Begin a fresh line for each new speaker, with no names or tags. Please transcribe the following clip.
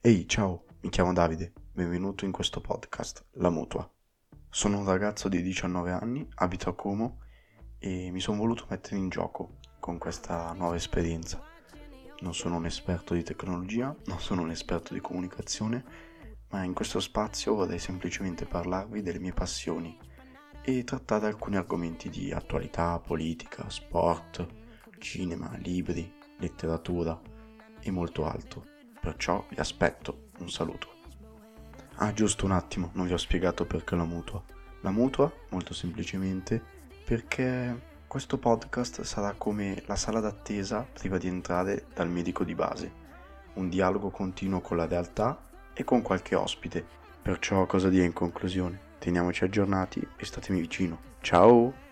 Ehi, ciao, mi chiamo Davide, benvenuto in questo podcast, La Mutua. Sono un ragazzo di 19 anni, abito a Como e mi sono voluto mettere in gioco con questa nuova esperienza. Non sono un esperto di tecnologia, non sono un esperto di comunicazione, ma in questo spazio vorrei semplicemente parlarvi delle mie passioni e trattare alcuni argomenti di attualità, politica, sport, cinema, libri, letteratura e molto altro. Perciò vi aspetto, un saluto. Ah, giusto un attimo, non vi ho spiegato perché la mutua. La mutua, molto semplicemente, perché questo podcast sarà come la sala d'attesa prima di entrare dal medico di base. Un dialogo continuo con la realtà e con qualche ospite. Perciò cosa dire in conclusione? Teniamoci aggiornati e statemi vicino. Ciao!